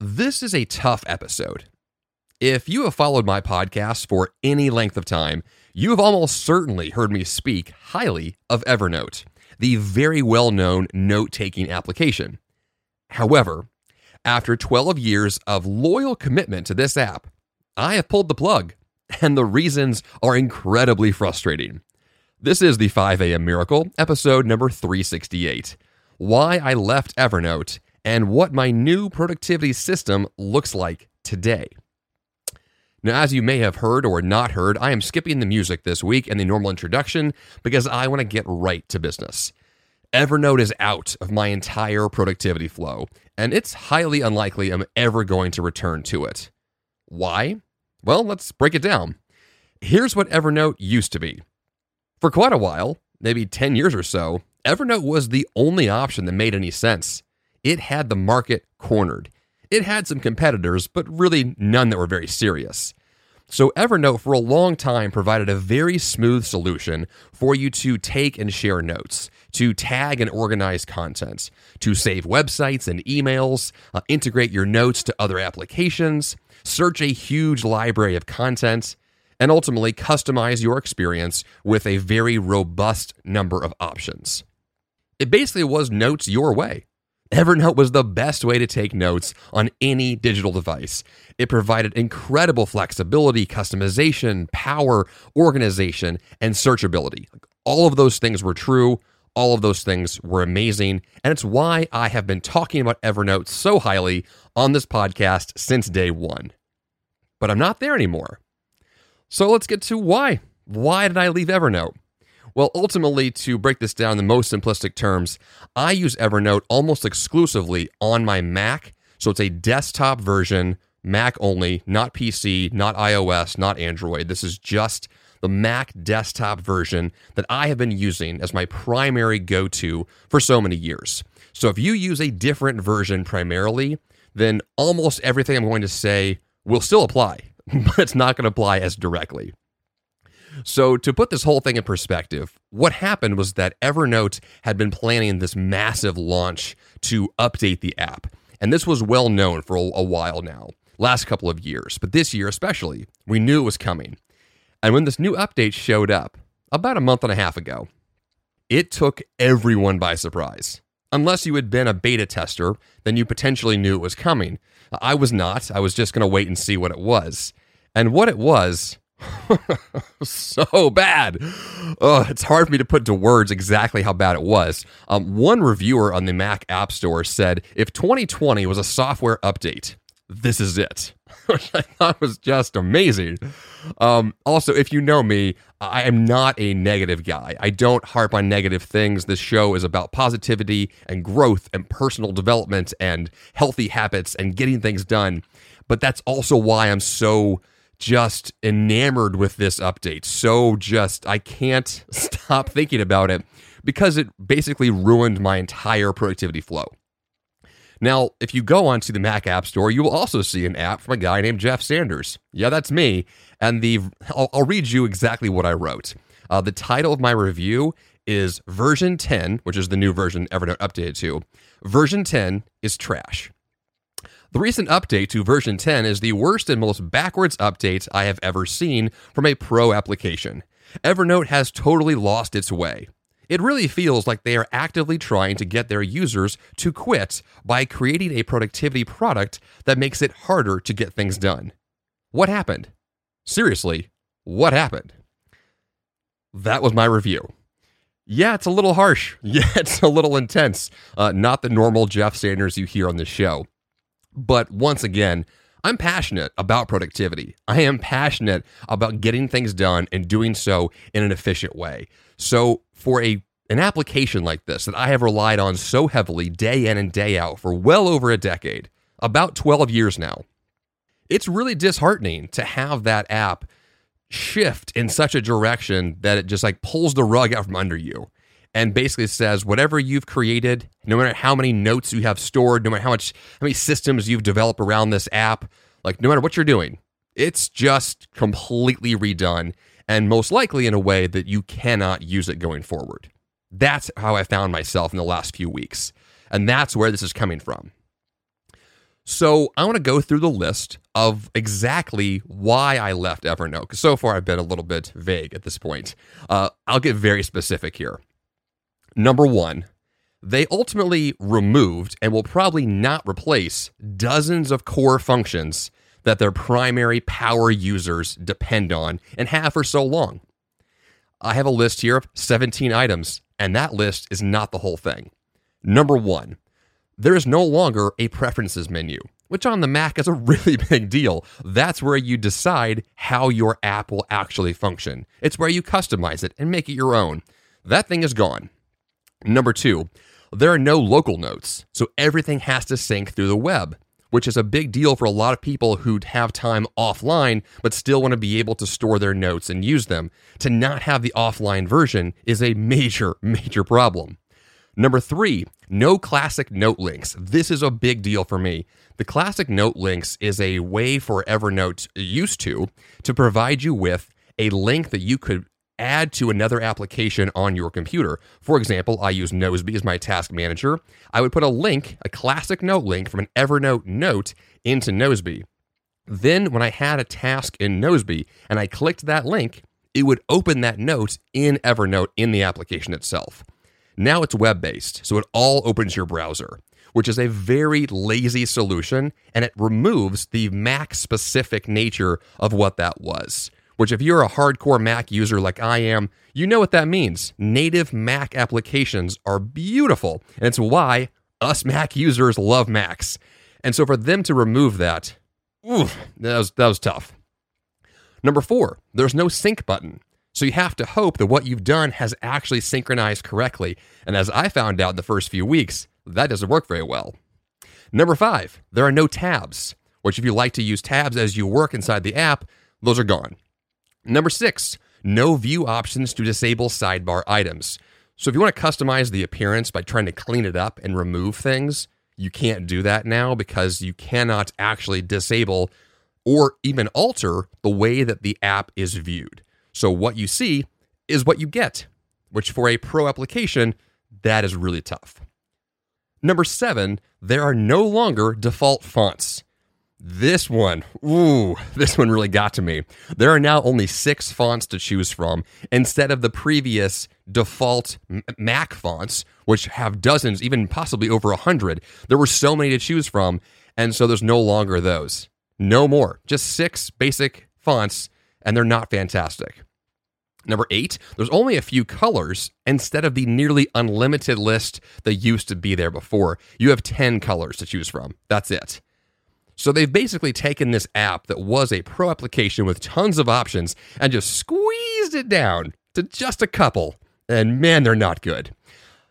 This is a tough episode. If you have followed my podcast for any length of time, you have almost certainly heard me speak highly of Evernote, the very well known note taking application. However, after 12 years of loyal commitment to this app, I have pulled the plug, and the reasons are incredibly frustrating. This is the 5 a.m. Miracle, episode number 368 Why I Left Evernote and what my new productivity system looks like today. Now, as you may have heard or not heard, I am skipping the music this week and the normal introduction because I want to get right to business. Evernote is out of my entire productivity flow, and it's highly unlikely I'm ever going to return to it. Why? Well, let's break it down. Here's what Evernote used to be. For quite a while, maybe 10 years or so, Evernote was the only option that made any sense it had the market cornered. It had some competitors, but really none that were very serious. So, Evernote for a long time provided a very smooth solution for you to take and share notes, to tag and organize content, to save websites and emails, uh, integrate your notes to other applications, search a huge library of content, and ultimately customize your experience with a very robust number of options. It basically was notes your way. Evernote was the best way to take notes on any digital device. It provided incredible flexibility, customization, power, organization, and searchability. All of those things were true. All of those things were amazing. And it's why I have been talking about Evernote so highly on this podcast since day one. But I'm not there anymore. So let's get to why. Why did I leave Evernote? Well, ultimately, to break this down in the most simplistic terms, I use Evernote almost exclusively on my Mac. So it's a desktop version, Mac only, not PC, not iOS, not Android. This is just the Mac desktop version that I have been using as my primary go to for so many years. So if you use a different version primarily, then almost everything I'm going to say will still apply, but it's not going to apply as directly. So, to put this whole thing in perspective, what happened was that Evernote had been planning this massive launch to update the app. And this was well known for a, while now, last couple of years. But this year, especially, we knew it was coming. And when this new update showed up about a month and a half ago, it took everyone by surprise. Unless you had been a beta tester, then you potentially knew it was coming. I was not. I was just going to wait and see what it was. And what it was so bad. It's hard for me to put to words exactly how bad it was. Um, one reviewer on the Mac App Store said if 2020 was a software update, this is it, which I thought was just amazing. Um, also, if you know me, I am not a negative guy. I don't harp on negative things. This show is about positivity and growth and personal development and healthy habits and getting things done. But that's also why I'm so just enamored with this update. So just, I can't stop thinking about it because it basically ruined my entire productivity flow. Now, if you go onto the Mac App Store, you will also see an app from a guy named Jeff Sanders. Yeah, that's me. And the I'll, I'll read you exactly what I wrote. Uh, the title of my review is version 10, which is the new version Evernote updated to. Version 10 is trash. The recent update to version 10 is the worst and most backwards update I have ever seen from a pro application. Evernote has totally lost its way. It really feels like they are actively trying to get their users to quit by creating a productivity product that makes it harder to get things done. What happened? Seriously, what happened? That was my review. Yeah, it's a little harsh. Yeah, it's a little intense. Uh, not the normal Jeff Sanders you hear on this show. But once again, I'm passionate about productivity. I am passionate about getting things done and doing so in an efficient way. So, for a an application like this that I have relied on so heavily day in and day out for well over a decade, about 12 years now, it's really disheartening to have that app shift in such a direction that it just like pulls the rug out from under you and basically says whatever you've created, no matter how many notes you have stored, no matter how much how many systems you've developed around this app, like no matter what you're doing, it's just completely redone and most likely in a way that you cannot use it going forward. That's how I found myself in the last few weeks. And that's where this is coming from. So I want to go through the list of exactly why I left Evernote. Because so far I've been a little bit vague at this point. Uh, I'll get very specific here. Number one, they ultimately removed and will probably not replace dozens of core functions that their primary power users depend on and have for so long. I have a list here of 17 items, and that list is not the whole thing. Number one, there is no longer a preferences menu, which on the Mac is a really big deal. That's where you decide how your app will actually function. It's where you customize it and make it your own. That thing is gone. Number two, there are no local notes, so everything has to sync through the web which is a big deal for a lot of people who have time offline but still want to be able to store their notes and use them. To not have the offline version is a major, major problem. Number three, no classic note links. This is a big deal for me. The classic note links is a way for Evernote used to to provide you with a link that you could add to another application on your computer. For example, I use Nozbe as my task manager. I would put a link, a classic note link from an Evernote note into Nozbe. Then, when I had a task in Nozbe and I clicked that link, it would open that note in Evernote in the application itself. Now it's web based, so it all opens your browser, which is a very lazy solution and it removes the Mac specific nature of what that was which, if you're a hardcore Mac user like I am, you know what that means. Native Mac applications are beautiful, and it's why us Mac users love Macs. And so for them to remove that, ooh, that was, that was tough. Number four, there's no sync button. So you have to hope that what you've done has actually synchronized correctly. And as I found out in the first few weeks, that doesn't work very well. Number five, there are no tabs, which if you like to use tabs as you work inside the app, those are gone. Number six, no view options to disable sidebar items. So if you want to customize the appearance by trying to clean it up and remove things, you can't do that now because you cannot actually disable or even alter the way that the app is viewed. So what you see is what you get, which for a pro application, that is really tough. Number seven, there are no longer default fonts. This one, ooh, this one really got to me. There are now only six fonts to choose from instead of the previous default Mac fonts, which have dozens, even possibly over a hundred. There were so many to choose from, and so there's no longer those. No more. Just six basic fonts, and they're not fantastic. Number eight, there's only a few colors instead of the nearly unlimited list that used to be there before. You have 10 colors to choose from. That's it. So they've basically taken this app that was a pro application with tons of options and just squeezed it down to just a couple. And man, they're not good.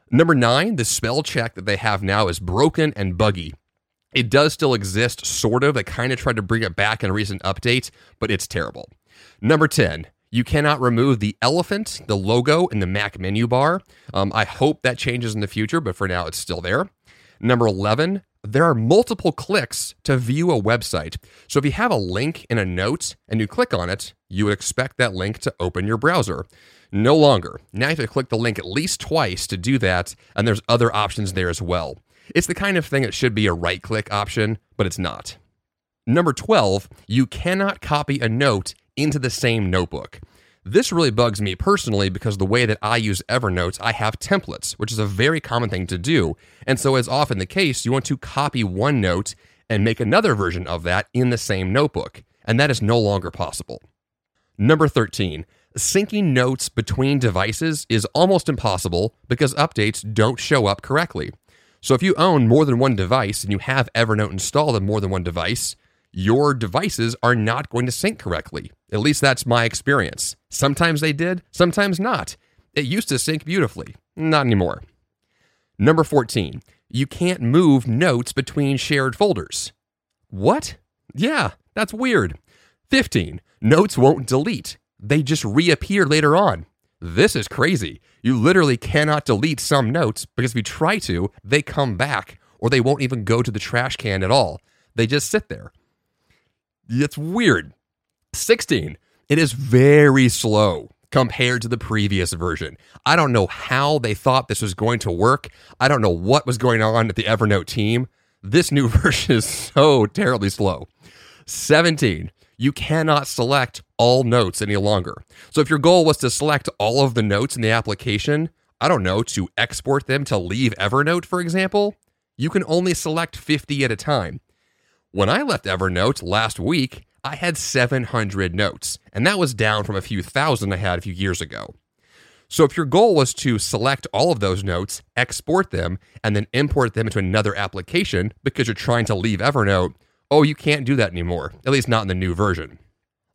Number nine, the spell check that they have now is broken and buggy. It does still exist, sort of. They kind of tried to bring it back in a recent update, but it's terrible. Number 10, you cannot remove the elephant, the logo in the Mac menu bar. Um, I hope that changes in the future, but for now, it's still there. Number 11, there are multiple clicks to view a website. So if you have a link in a note and you click on it, you would expect that link to open your browser. No longer. Now you have to click the link at least twice to do that, and there's other options there as well. It's the kind of thing that should be a right click option, but it's not. Number 12, you cannot copy a note into the same notebook. This really bugs me personally because the way that I use Evernote, I have templates, which is a very common thing to do. And so, as often the case, you want to copy one note and make another version of that in the same notebook. And that is no longer possible. Number 13, syncing notes between devices is almost impossible because updates don't show up correctly. So, if you own more than one device and you have Evernote installed on more than one device, your devices are not going to sync correctly. At least that's my experience. Sometimes they did, sometimes not. It used to sync beautifully. Not anymore. Number 14, you can't move notes between shared folders. What? Yeah, that's weird. 15, notes won't delete, they just reappear later on. This is crazy. You literally cannot delete some notes because if you try to, they come back or they won't even go to the trash can at all. They just sit there. It's weird. 16. It is very slow compared to the previous version. I don't know how they thought this was going to work. I don't know what was going on at the Evernote team, This new version is so terribly slow. 17. You cannot select all notes any longer. So if your goal was to select all of the notes in the application, I don't know, to export them to leave Evernote, for example, you can only select 50 at a time. When I left Evernote last week, I had 700 notes, and that was down from a few thousand I had a few years ago. So if your goal was to select all of those notes, export them, and then import them into another application because you're trying to leave Evernote, oh, you can't do that anymore, at least not in the new version.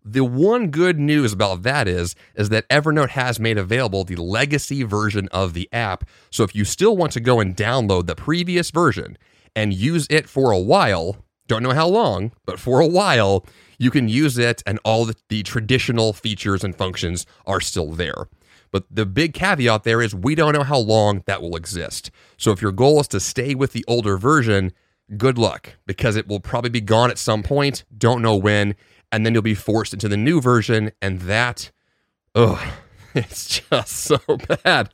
The one good news about that is is that Evernote has made available the legacy version of the app. So if you still want to go and download the previous version and use it for a while, don't know how long, but for a while, you can use it and all the, traditional features and functions are still there. But the big caveat there is we don't know how long that will exist. So if your goal is to stay with the older version, good luck because it will probably be gone at some point. Don't know when. And then you'll be forced into the new version. And that, ugh, it's just so bad.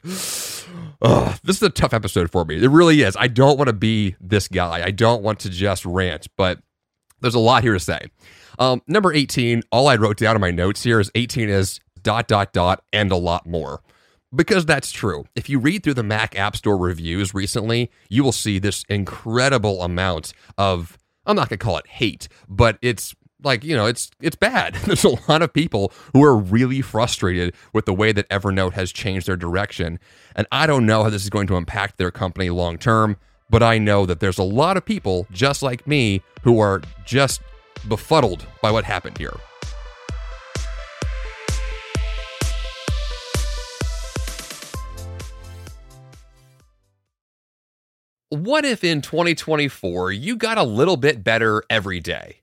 Ugh, this is a tough episode for me. It really is. I don't want to be this guy. I don't want to just rant, but there's a lot here to say. Um, number 18, all I wrote down in my notes here is 18 is dot, dot, dot, and a lot more. Because that's true. If you read through the Mac App Store reviews recently, you will see this incredible amount of, I'm not going to call it hate, but it's like you know it's it's bad. There's a lot of people who are really frustrated with the way that evernote has changed their direction. And i don't know how this is going to impact their company long term but i know that there's a lot of people just like me who are just befuddled by what happened here. What if in 2024 you got a little bit better every day?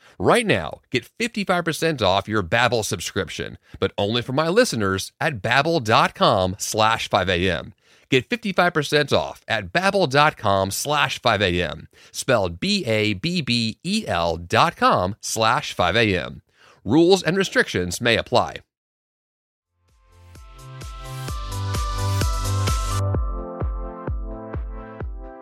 Right now, get 55% off your Babbel subscription, but only for my listeners at babbel.com slash 5am. Get 55% off at babbel.com slash 5am, spelled B-A-B-B-E-L dot com slash 5am. Rules and restrictions may apply.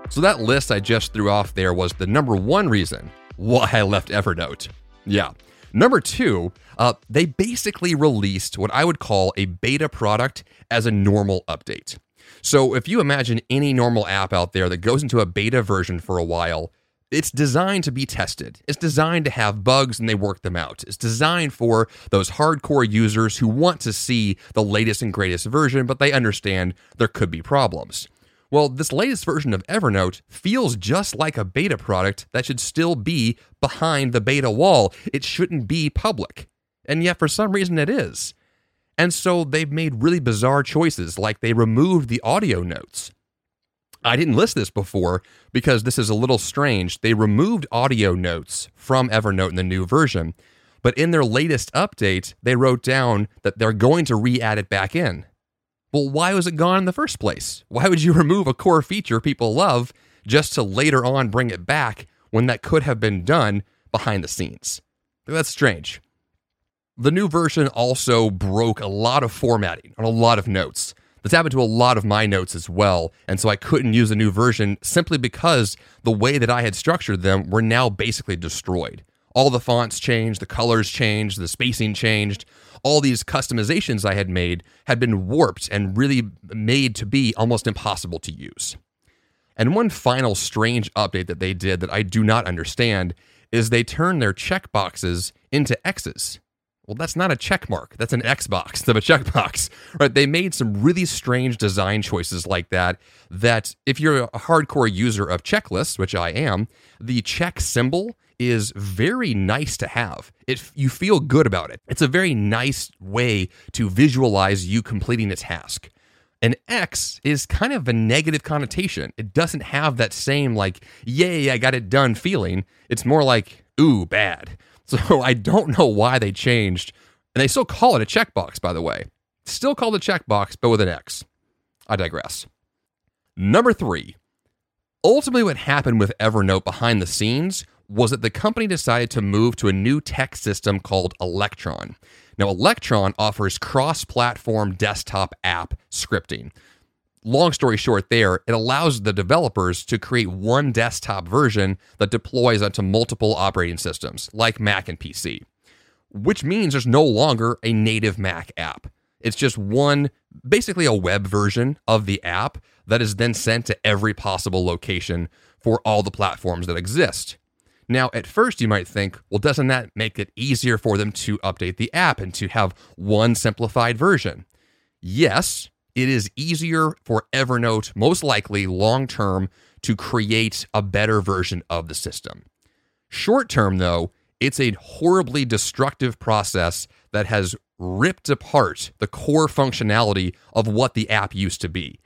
So that list I just threw off there was the number one reason why I left Evernote. Yeah. Number two, uh, they basically released what I would call a beta product as a normal update. So if you imagine any normal app out there that goes into a beta version for a while, it's designed to be tested. It's designed to have bugs and they work them out. It's designed for those hardcore users who want to see the latest and greatest version, but they understand there could be problems. Well, this latest version of Evernote feels just like a beta product that should still be behind the beta wall. It shouldn't be public. And yet, for some reason, it is. And so they've made really bizarre choices, like they removed the audio notes. I didn't list this before because this is a little strange. They removed audio notes from Evernote in the new version, but in their latest update, they wrote down that they're going to re add it back in. Well, why was it gone in the first place? Why would you remove a core feature people love just to later on bring it back when that could have been done behind the scenes? That's strange. The new version also broke a lot of formatting on a lot of notes. This happened to a lot of my notes as well, and so I couldn't use the new version simply because the way that I had structured them were now basically destroyed. All the fonts changed, the colors changed, the spacing changed all these customizations I had made had been warped and really made to be almost impossible to use. And one final strange update that they did that I do not understand is they turned their checkboxes into X's. Well, that's not a check mark. That's an Xbox of a checkbox, right? They made some really strange design choices like that. That if you're a hardcore user of checklists, which I am, the check symbol is very nice to have. It you feel good about it. It's a very nice way to visualize you completing a task. An X is kind of a negative connotation. It doesn't have that same like, yay, I got it done feeling. It's more like, ooh, bad. So I don't know why they changed. And they still call it a checkbox, by the way. Still called a checkbox, but with an X. I digress. Number three. Ultimately, what happened with Evernote behind the scenes was that the company decided to move to a new tech system called Electron. Now, Electron offers cross platform desktop app scripting. Long story short, there, it allows the developers to create one desktop version that deploys onto multiple operating systems, like Mac and PC, which means there's no longer a native Mac app. It's just one, basically a web version of the app that is then sent to every possible location for all the platforms that exist. Now, at first, you might think, well, doesn't that make it easier for them to update the app and to have one simplified version? Yes, it is easier for Evernote, most likely long term, to create a better version of the system. Short term, though, it's a horribly destructive process that has ripped apart the core functionality of what the app used to be.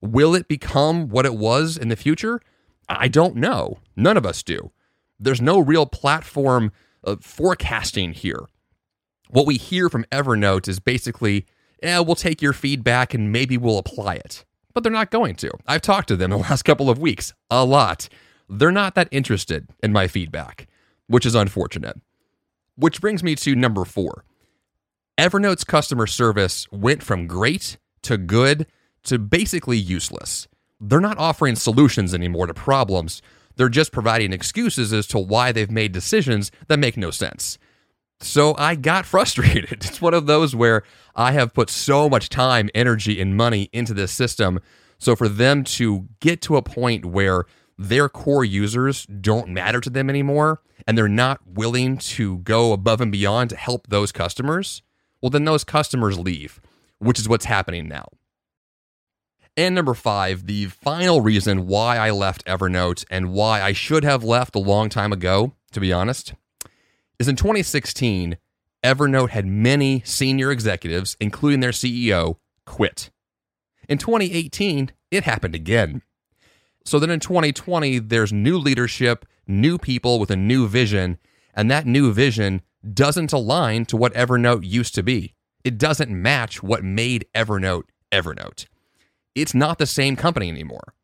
Will it become what it was in the future? I don't know. None of us do there's no real platform of forecasting here. What we hear from Evernote is basically, yeah, we'll take your feedback and maybe we'll apply it. But they're not going to. I've talked to them the last couple of weeks a lot. They're not that interested in my feedback, which is unfortunate. Which brings me to number four. Evernote's customer service went from great to good to basically useless. They're not offering solutions anymore to problems they're just providing excuses as to why they've made decisions that make no sense. So I got frustrated. It's one of those where I have put so much time, energy, and money into this system. So for them to get to a point where their core users don't matter to them anymore and they're not willing to go above and beyond to help those customers, well, then those customers leave, which is what's happening now. And number five, the final reason why I left Evernote and why I should have left a long time ago, to be honest, is in 2016, Evernote had many senior executives, including their CEO, quit. In 2018, it happened again. So then in 2020, there's new leadership, new people with a new vision, and that new vision doesn't align to what Evernote used to be. It doesn't match what made Evernote Evernote it's not the same company anymore.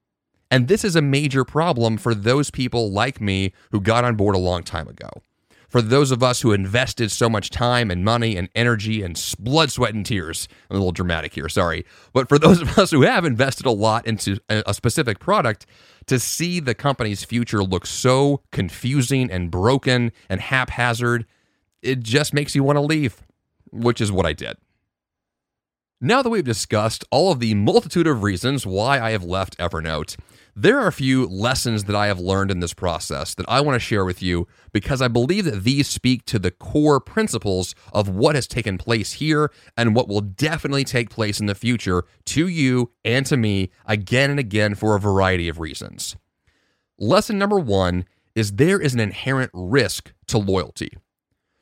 And this is a major problem for those people like me who got on board a long time ago. For those of us who invested so much time and money and energy and blood, sweat, and tears, I'm a little dramatic here, sorry. But for those of us who have invested a lot into a specific product, to see the company's future look so confusing and broken and haphazard, it just makes you want to leave, which is what I did. Now that we've discussed all of the multitude of reasons why I have left Evernote, there are a few lessons that I have learned in this process that I want to share with you because I believe that these speak to the core principles of what has taken place here and what will definitely take place in the future to you and to me again and again for a variety of reasons. Lesson number one is there is an inherent risk to loyalty.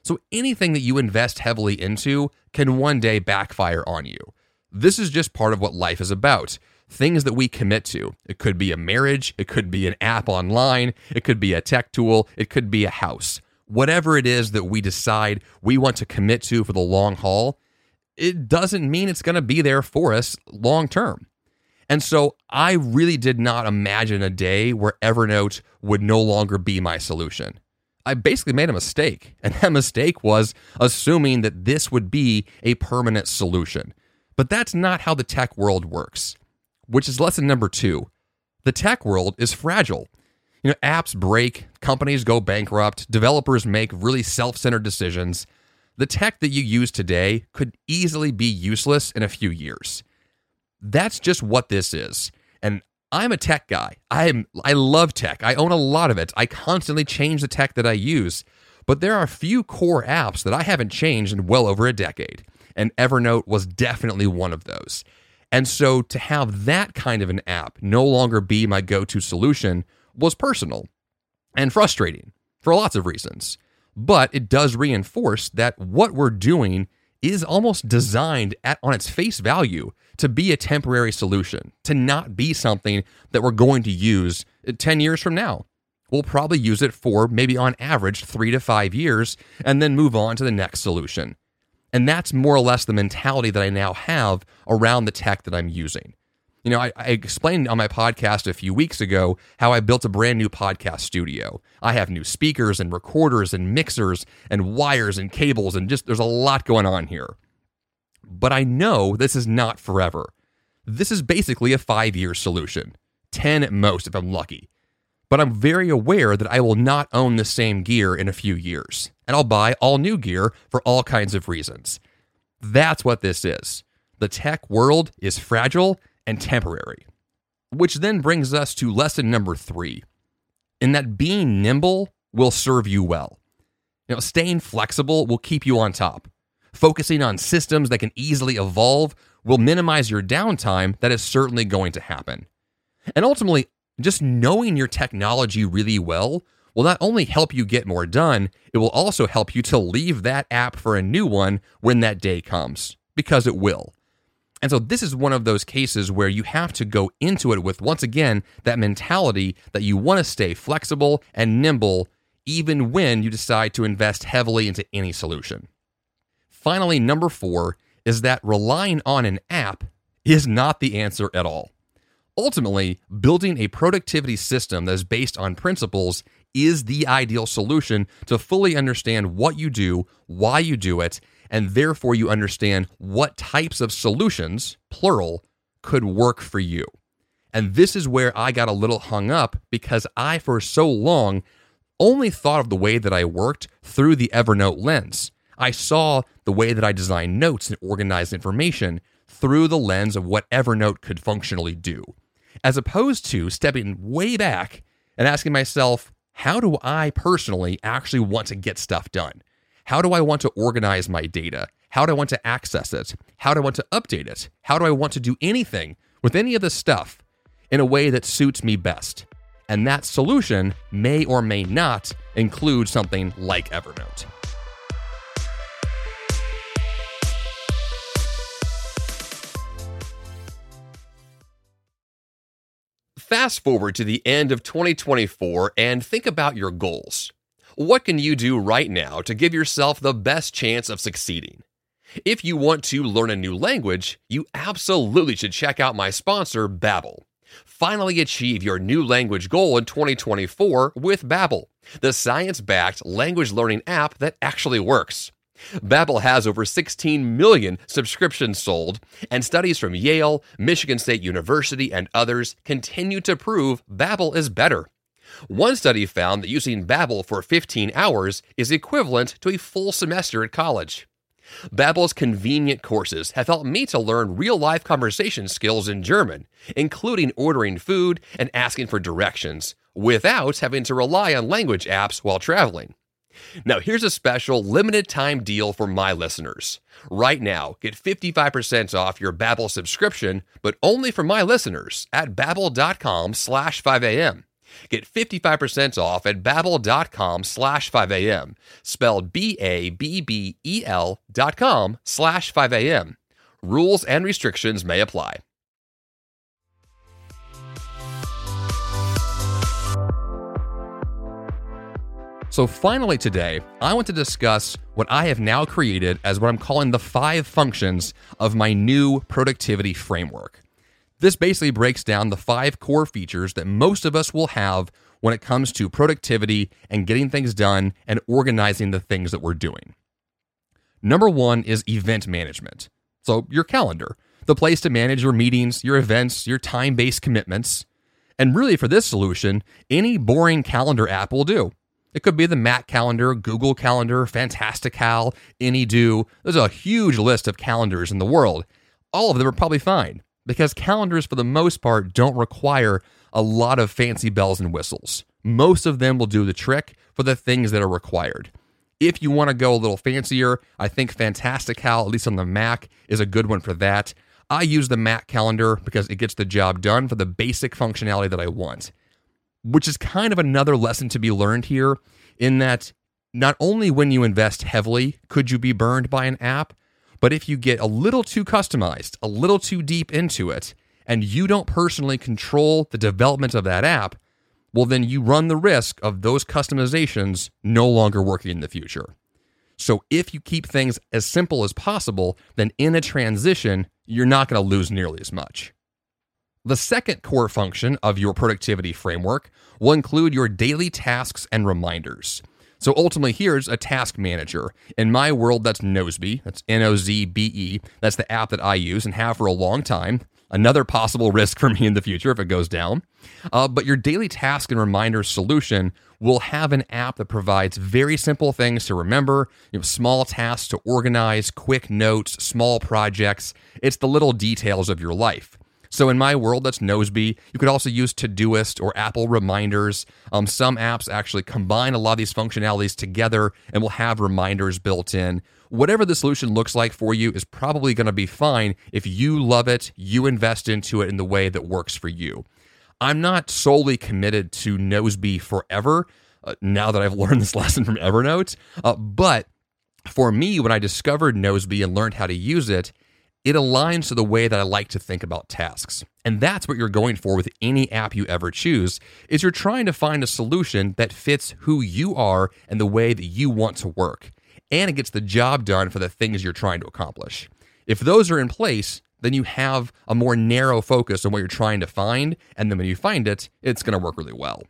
So anything that you invest heavily into can one day backfire on you. This is just part of what life is about. Things that we commit to. It could be a marriage, it could be an app online, it could be a tech tool, it could be a house. Whatever it is that we decide we want to commit to for the long haul, it doesn't mean it's going to be there for us long term. And so I really did not imagine a day where Evernote would no longer be my solution. I basically made a mistake. And that mistake was assuming that this would be a permanent solution. But that's not how the tech world works, which is lesson number two. The tech world is fragile. You know, apps break, companies go bankrupt, developers make really self centered decisions. The tech that you use today could easily be useless in a few years. That's just what this is. And I'm a tech guy. I am I love tech. I own a lot of it. I constantly change the tech that I use. but there are a few core apps that I haven't changed in well over a decade, and Evernote was definitely one of those. And so to have that kind of an app no longer be my go to solution was personal and frustrating for lots of reasons. But it does reinforce that what we're doing is almost designed at, on its face value to be a temporary solution, to not be something that we're going to use uh, 10 years from now. We'll probably use it for maybe on average three to five years and then move on to the next solution. And that's more or less the mentality that I now have around the tech that I'm using. You know, I, I, explained on my podcast a few weeks ago how I built a brand new podcast studio. I have new speakers and recorders and mixers and wires and cables, and just there's a lot going on here. But I know this is not forever. This is basically a five year solution, 10 at most if I'm lucky. But I'm very aware that I will not own the same gear in a few years, and I'll buy all new gear for all kinds of reasons. That's what this is. The tech world is fragile and temporary. Which then brings us to lesson number three, in that being nimble will serve you well. You know, staying flexible will keep you on top. Focusing on systems that can easily evolve will minimize your downtime that is certainly going to happen. And ultimately, just knowing your technology really well will not only help you get more done, it will also help you to leave that app for a new one when that day comes, because it will. And so this is one of those cases where you have to go into it with, once again, that mentality that you want to stay flexible and nimble, even when you decide to invest heavily into any solution. Finally, number four is that relying on an app is not the answer at all. Ultimately, building a productivity system that is based on principles is the ideal solution to fully understand what you do, why you do it, and therefore you understand what types of solutions, plural, could work for you. And this is where I got a little hung up because I, for so long, only thought of the way that I worked through the Evernote lens. I saw the way that I designed notes and organized information through the lens of what Evernote could functionally do, as opposed to stepping way back and asking myself, how do I personally actually want to get stuff done? How do I want to organize my data? How do I want to access it? How do I want to update it? How do I want to do anything with any of this stuff in a way that suits me best? And that solution may or may not include something like Evernote. Fast forward to the end of 2024 and think about your goals. What can you do right now to give yourself the best chance of succeeding? If you want to learn a new language, you absolutely should check out my sponsor, Babbel. Finally achieve your new language goal in 2024 with Babbel, the science-backed language learning app that actually works. Babbel has over 16 million subscriptions sold, and studies from Yale, Michigan State University, and others continue to prove Babbel is better. One study found that using Babbel for 15 hours is equivalent to a full semester at college. Babbel's convenient courses have helped me to learn real-life conversation skills in German, including ordering food and asking for directions, without having to rely on language apps while traveling. Now, here's a special limited time deal for my listeners. Right now, get 55% off your Babbel subscription, but only for my listeners at babbel.com slash 5am. Get 55% off at babbel.com slash 5am, spelled B-A-B-B-E-L dot com slash 5am. Rules and restrictions may apply. So, finally, today, I want to discuss what I have now created as what I'm calling the five functions of my new productivity framework. This basically breaks down the five core features that most of us will have when it comes to productivity and getting things done and organizing the things that we're doing. Number one is event management. So, your calendar, the place to manage your meetings, your events, your time based commitments. And really, for this solution, any boring calendar app will do. It could be the Mac calendar, Google Calendar, Fantastical, Any.do. There's a huge list of calendars in the world. All of them are probably fine because calendars, for the most part, don't require a lot of fancy bells and whistles. Most of them will do the trick for the things that are required. If you want to go a little fancier, I think Fantastic Fantastical, at least on the Mac, is a good one for that. I use the Mac calendar because it gets the job done for the basic functionality that I want, which is kind of another lesson to be learned here in that not only when you invest heavily could you be burned by an app, but if you get a little too customized, a little too deep into it, and you don't personally control the development of that app, well, then you run the risk of those customizations no longer working in the future. So if you keep things as simple as possible, then in a transition, you're not going to lose nearly as much. The second core function of your productivity framework will include your daily tasks and reminders. So ultimately, here's a task manager. In my world, that's Nozbe. That's N O Z B E. That's the app that I use and have for a long time. Another possible risk for me in the future if it goes down. Uh, but your daily task and reminder solution will have an app that provides very simple things to remember, you know, small tasks to organize, quick notes, small projects. It's the little details of your life. So in my world, that's Nozbe. You could also use Todoist or Apple Reminders. Um, some apps actually combine a lot of these functionalities together and will have reminders built in. Whatever the solution looks like for you is probably going to be fine if you love it, you invest into it in the way that works for you. I'm not solely committed to Nozbe forever. Uh, now that I've learned this lesson from Evernote, uh, but for me, when I discovered Nozbe and learned how to use it, it aligns to the way that I like to think about tasks. And that's what you're going for with any app you ever choose is you're trying to find a solution that fits who you are and the way that you want to work. And it gets the job done for the things you're trying to accomplish. If those are in place, then you have a more narrow focus on what you're trying to find, and then when you find it, it's going to work really well.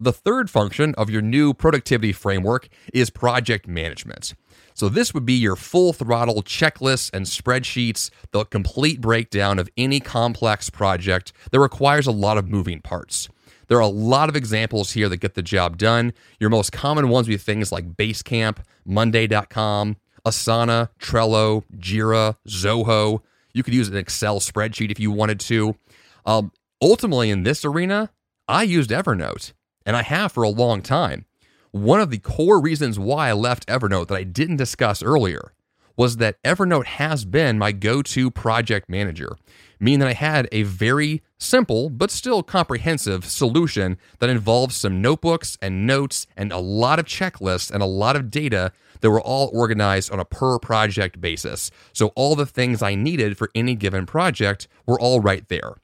The third function of your new productivity framework is project management. So, this would be your full throttle checklists and spreadsheets, the complete breakdown of any complex project that requires a lot of moving parts. There are a lot of examples here that get the job done. Your most common ones would be things like Basecamp, Monday.com, Asana, Trello, Jira, Zoho. You could use an Excel spreadsheet if you wanted to. Um, ultimately, in this arena, I used Evernote, and I have for a long time. One of the core reasons why I left Evernote that I didn't discuss earlier was that Evernote has been my go to project manager, meaning that I had a very simple but still comprehensive solution that involves some notebooks and notes and a lot of checklists and a lot of data that were all organized on a per project basis. So all the things I needed for any given project were all right there.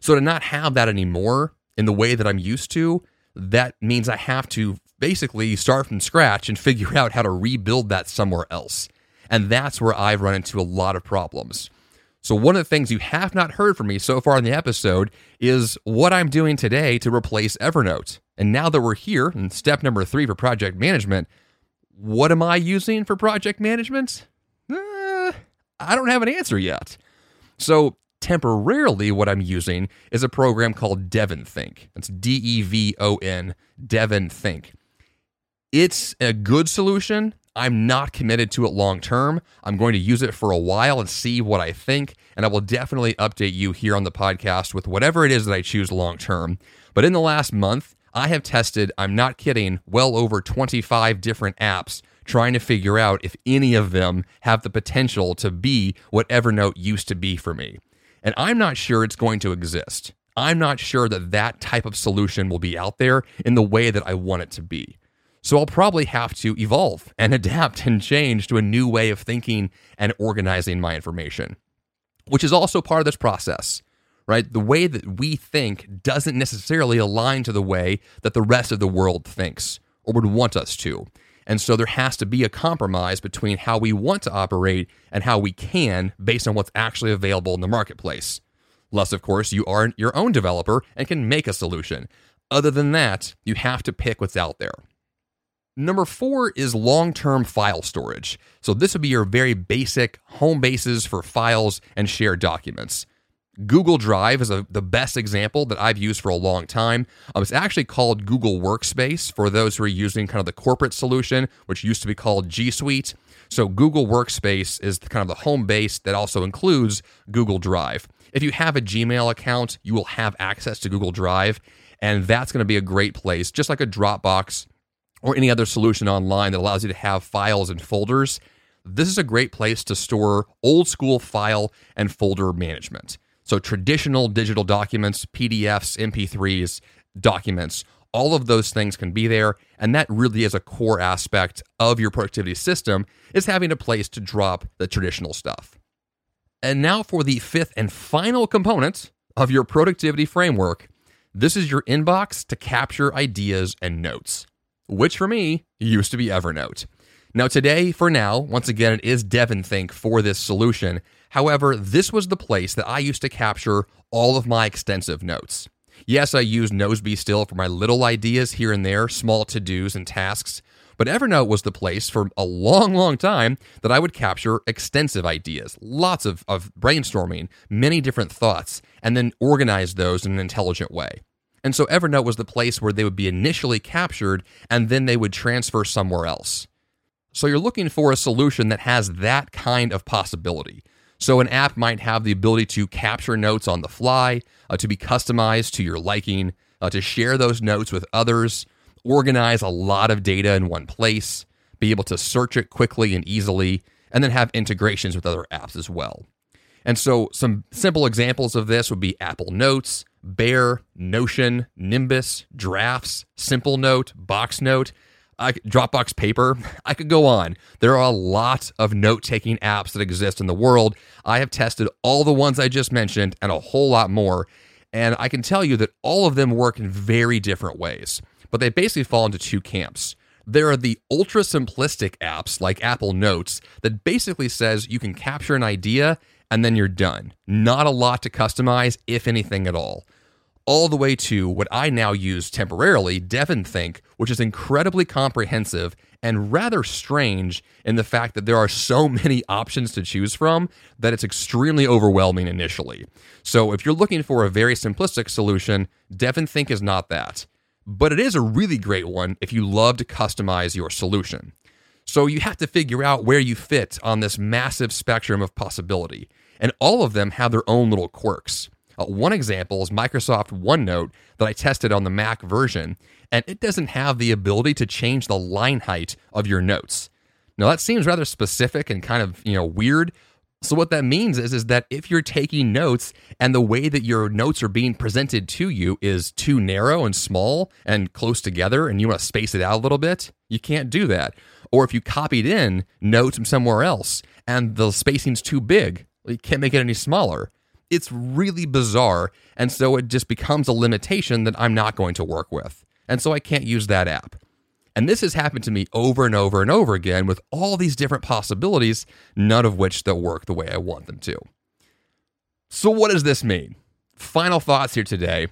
So to not have that anymore in the way that I'm used to, that means I have to basically start from scratch and figure out how to rebuild that somewhere else. And that's where I've run into a lot of problems. So, one of the things you have not heard from me so far in the episode is what I'm doing today to replace Evernote. And now that we're here in step number three for project management, what am I using for project management? Uh, I don't have an answer yet. So, temporarily, what I'm using is a program called DEVONthink. That's D E V O N, DEVONthink. It's a good solution. I'm not committed to it long term. I'm going to use it for a while and see what I think. And I will definitely update you here on the podcast with whatever it is that I choose long term. But in the last month, I have tested, I'm not kidding, well over 25 different apps trying to figure out if any of them have the potential to be what Evernote used to be for me. And I'm not sure it's going to exist. I'm not sure that that type of solution will be out there in the way that I want it to be. So I'll probably have to evolve and adapt and change to a new way of thinking and organizing my information, which is also part of this process, right? The way that we think doesn't necessarily align to the way that the rest of the world thinks or would want us to. And so there has to be a compromise between how we want to operate and how we can based on what's actually available in the marketplace. Less, of course, you are your own developer and can make a solution. Other than that, you have to pick what's out there. Number four is long term file storage. So, this would be your very basic home bases for files and shared documents. Google Drive is a, the best example that I've used for a long time. Um, it's actually called Google Workspace for those who are using kind of the corporate solution, which used to be called G Suite. So, Google Workspace is kind of the home base that also includes Google Drive. If you have a Gmail account, you will have access to Google Drive, and that's going to be a great place, just like a Dropbox or any other solution online that allows you to have files and folders, this is a great place to store old school file and folder management. So, traditional digital documents, PDFs, MP3s, documents, all of those things can be there. And that really is a core aspect of your productivity system is having a place to drop the traditional stuff. And now for the fifth and final component of your productivity framework. This is your inbox to capture ideas and notes, which for me used to be Evernote. Now, today, for now, once again, it is DEVONthink for this solution. However, this was the place that I used to capture all of my extensive notes. Yes, I use Nozbe still for my little ideas here and there, small to dos and tasks, but Evernote was the place for a long, long time that I would capture extensive ideas, lots of, of brainstorming, many different thoughts, and then organize those in an intelligent way. And so Evernote was the place where they would be initially captured and then they would transfer somewhere else. So you're looking for a solution that has that kind of possibility. So an app might have the ability to capture notes on the fly, uh, to be customized to your liking, uh, to share those notes with others, organize a lot of data in one place, be able to search it quickly and easily, and then have integrations with other apps as well. And so some simple examples of this would be Apple Notes, Bear, Notion, Nimbus, Drafts, Simplenote, Box Note, I, Dropbox Paper. I could go on. There are a lot of note taking apps that exist in the world. I have tested all the ones I just mentioned and a whole lot more. And I can tell you that all of them work in very different ways, but they basically fall into two camps. There are the ultra simplistic apps like Apple Notes that basically says you can capture an idea and then you're done. Not a lot to customize, if anything at all all the way to what I now use temporarily, DEVONthink, which is incredibly comprehensive and rather strange in the fact that there are so many options to choose from that it's extremely overwhelming initially. So if you're looking for a very simplistic solution, DEVONthink is not that. But it is a really great one if you love to customize your solution. So you have to figure out where you fit on this massive spectrum of possibility. And all of them have their own little quirks. Uh, one example is Microsoft OneNote that I tested on the Mac version, and it doesn't have the ability to change the line height of your notes. Now that seems rather specific and kind of, you know, weird. So what that means is is that if you're taking notes and the way that your notes are being presented to you is too narrow and small and close together and you want to space it out a little bit, you can't do that. Or if you copied in notes from somewhere else and the spacing's too big, you can't make it any smaller. It's really bizarre. And so it just becomes a limitation that I'm not going to work with. And so I can't use that app. And this has happened to me over and over and over again with all these different possibilities, none of which that work the way I want them to. So, what does this mean? Final thoughts here today.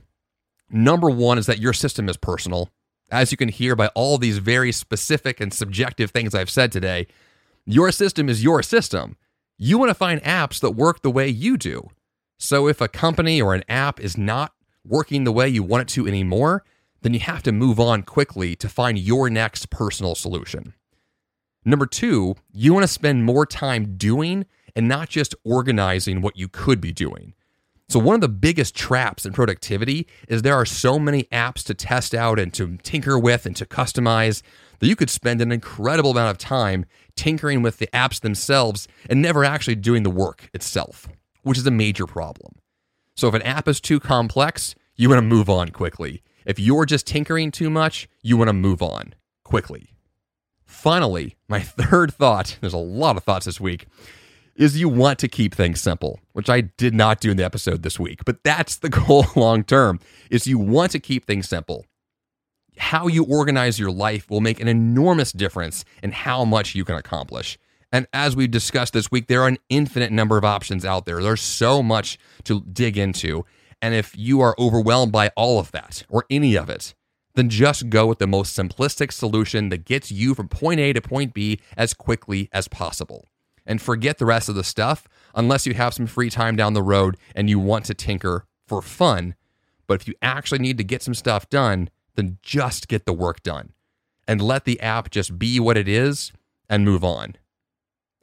Number one is that your system is personal. As you can hear by all these very specific and subjective things I've said today, your system is your system. You want to find apps that work the way you do. So if a company or an app is not working the way you want it to anymore, then you have to move on quickly to find your next personal solution. Number two, you want to spend more time doing and not just organizing what you could be doing. So, one of the biggest traps in productivity is there are so many apps to test out and to tinker with and to customize that you could spend an incredible amount of time tinkering with the apps themselves and never actually doing the work itself which is a major problem. So if an app is too complex, you want to move on quickly. If you're just tinkering too much, you want to move on quickly. Finally, my third thought, there's a lot of thoughts this week, is you want to keep things simple, which I did not do in the episode this week, but that's the goal long term, is you want to keep things simple. How you organize your life will make an enormous difference in how much you can accomplish. And as we've discussed this week, there are an infinite number of options out there. There's so much to dig into. And if you are overwhelmed by all of that or any of it, then just go with the most simplistic solution that gets you from point A to point B as quickly as possible. And forget the rest of the stuff unless you have some free time down the road and you want to tinker for fun. But if you actually need to get some stuff done, then just get the work done and let the app just be what it is and move on.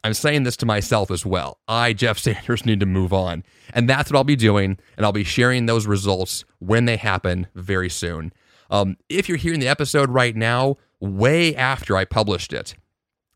I'm saying this to myself as well. I, Jeff Sanders, need to move on. And that's what I'll be doing. And I'll be sharing those results when they happen very soon. Um, if you're hearing the episode right now, way after I published it,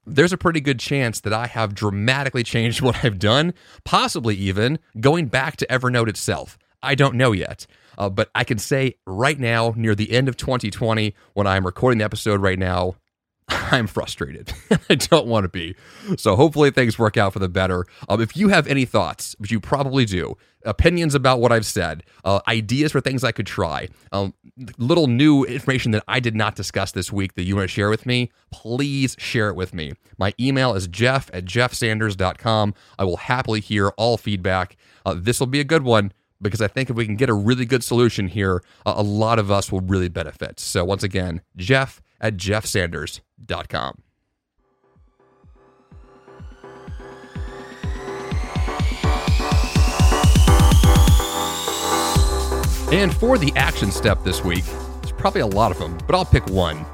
there's a pretty good chance that I have dramatically changed what I've done, possibly even going back to Evernote itself. I don't know yet. Uh, but I can say right now, near the end of 2020, when I'm recording the episode right now, I'm frustrated. I don't want to be. So hopefully things work out for the better. Um, if you have any thoughts, which you probably do, opinions about what I've said, uh, ideas for things I could try, um, little new information that I did not discuss this week that you want to share with me, please share it with me. My email is jeff at jeffsanders.com. I will happily hear all feedback. Uh, this will be a good one because I think if we can get a really good solution here, a lot of us will really benefit. So once again, jeff at jeffsanders.com. And for the action step this week, there's probably a lot of them, but I'll pick one.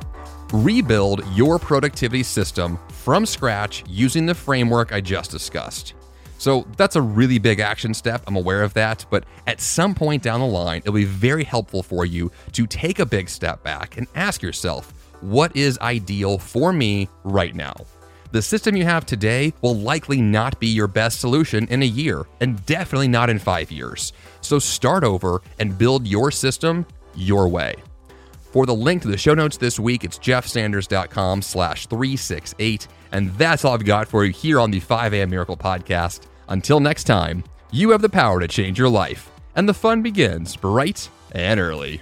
Rebuild your productivity system from scratch using the framework I just discussed. So that's a really big action step. I'm aware of that. But at some point down the line, it'll be very helpful for you to take a big step back and ask yourself, what is ideal for me right now? The system you have today will likely not be your best solution in a year, and definitely not in five years. So start over and build your system your way. For the link to the show notes this week, it's jeffsanders.com slash 368. And that's all I've got for you here on the 5 a.m. Miracle Podcast. Until next time, you have the power to change your life, and the fun begins bright and early.